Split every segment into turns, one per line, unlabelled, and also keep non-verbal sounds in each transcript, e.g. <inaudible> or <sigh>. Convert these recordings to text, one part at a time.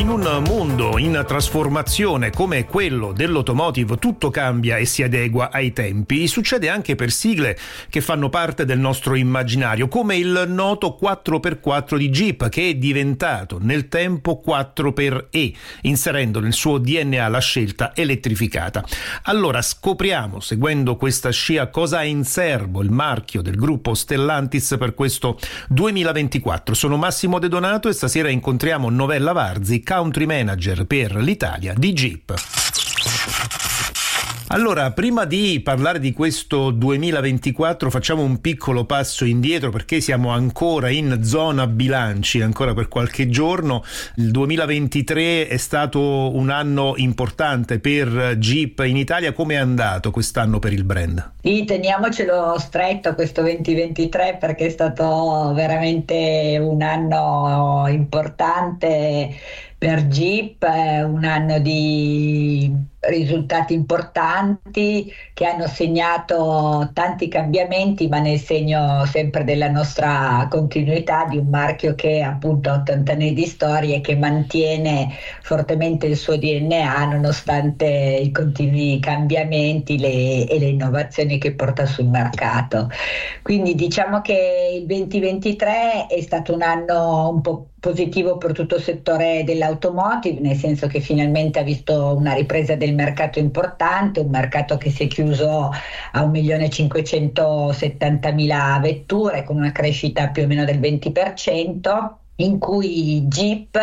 In un mondo in trasformazione come quello dell'automotive tutto cambia e si adegua ai tempi. Succede anche per sigle che fanno parte del nostro immaginario, come il noto 4x4 di Jeep che è diventato nel tempo 4xe, inserendo nel suo DNA la scelta elettrificata. Allora scopriamo, seguendo questa scia, cosa ha in serbo il marchio del gruppo Stellantis per questo 2024. Sono Massimo De Donato e stasera incontriamo Novella Varzi country manager per l'Italia di Jeep. Allora, prima di parlare di questo 2024 facciamo un piccolo passo indietro perché siamo ancora in zona bilanci, ancora per qualche giorno. Il 2023 è stato un anno importante per Jeep in Italia. Come è andato quest'anno per il brand?
Sì, teniamocelo stretto questo 2023 perché è stato veramente un anno importante per Jeep, un anno di risultati importanti che hanno segnato tanti cambiamenti, ma nel segno sempre della nostra continuità di un marchio che appunto ha 80 anni di storia e che mantiene fortemente il suo DNA nonostante i continui cambiamenti le, e le innovazioni che porta sul mercato. Quindi diciamo che il 2023 è stato un anno un po' positivo per tutto il settore dell'automotive, nel senso che finalmente ha visto una ripresa del mercato importante, un mercato che si è chiuso a 1.570.000 vetture con una crescita più o meno del 20%, in cui Jeep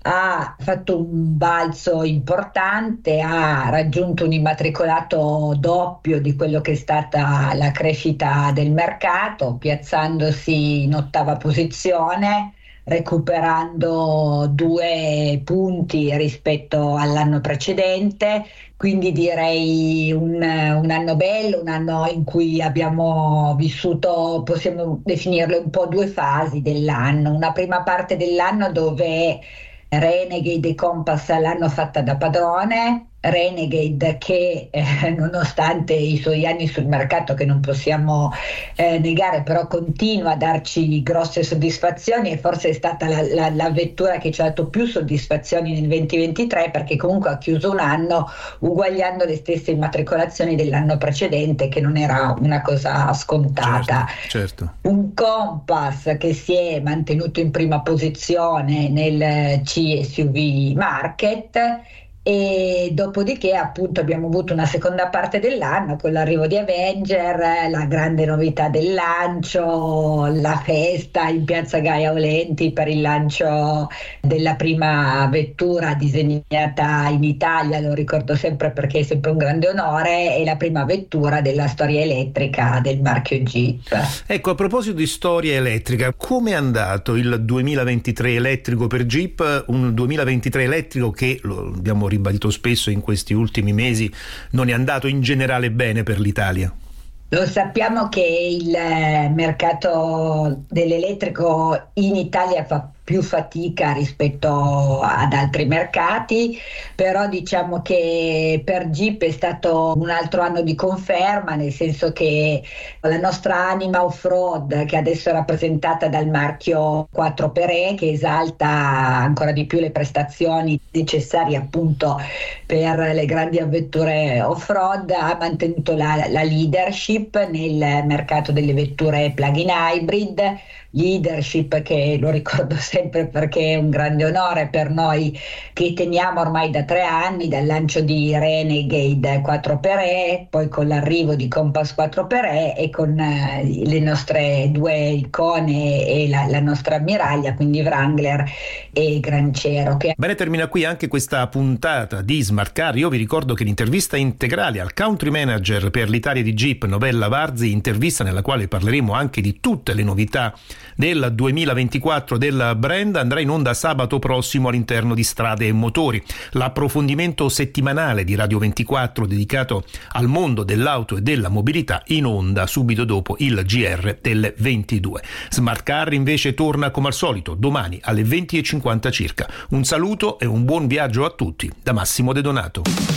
ha fatto un balzo importante, ha raggiunto un immatricolato doppio di quello che è stata la crescita del mercato, piazzandosi in ottava posizione recuperando due punti rispetto all'anno precedente, quindi direi un, un, anno bello, un anno in cui abbiamo vissuto, possiamo definirlo un po' due fasi dell'anno, una prima parte dell'anno dove Renegade e Compass l'hanno fatta da padrone, Renegade che eh, <laughs> nonostante i suoi anni sul mercato che non possiamo eh, negare però continua a darci grosse soddisfazioni e forse è stata la, la, la, vettura che ci ha dato più soddisfazioni nel 2023 perché comunque ha chiuso un anno uguagliando le stesse immatricolazioni dell'anno precedente che non era una cosa scontata
certo, certo.
un Compass che si è mantenuto in prima posizione nel CSUV market e dopodiché appunto abbiamo avuto una seconda parte dell'anno con l'arrivo di Avenger, la grande novità del lancio, la festa in piazza Gaia Olenti per il lancio della prima vettura disegnata in Italia, lo ricordo sempre perché è sempre un grande onore, è la prima vettura della storia elettrica del marchio Jeep.
Ecco, a proposito di storia elettrica, come è andato il 2023 elettrico per Jeep? Un 2023 elettrico che, lo abbiamo ricordato, ribadito spesso in questi ultimi mesi, non è andato in generale bene per l'Italia?
Lo sappiamo che il eh, mercato dell'elettrico in Italia fa più fatica rispetto ad altri mercati, però diciamo che per Jeep è stato un altro anno di conferma, nel senso che la nostra anima off-road, che adesso è rappresentata dal marchio 4xe, che esalta ancora di più le prestazioni necessarie appunto per le grandi avventure off-road, ha mantenuto la, la leadership nel mercato delle vetture plug-in hybrid leadership che lo ricordo <laughs> sempre perché è un grande onore per noi che teniamo ormai da tre anni dal lancio di Renegade 4xe, poi con l'arrivo di Compass 4xe e con eh, le nostre due icone e la, la, nostra ammiraglia, quindi Wrangler e Grancero. Che...
Bene, termina qui anche questa puntata di Smart Car. Io vi ricordo che l'intervista integrale al country manager per l'Italia di Jeep, Novella Varzi, intervista nella quale parleremo anche di tutte le novità del 2024 del brand andrà in onda sabato prossimo all'interno di Strade e Motori. L'approfondimento settimanale di Radio 24 dedicato al mondo dell'auto e della mobilità in onda subito dopo il GR delle 22. Smart Car invece torna come al solito domani alle 20.50 circa. Un saluto e un buon viaggio a tutti da Massimo De Donato.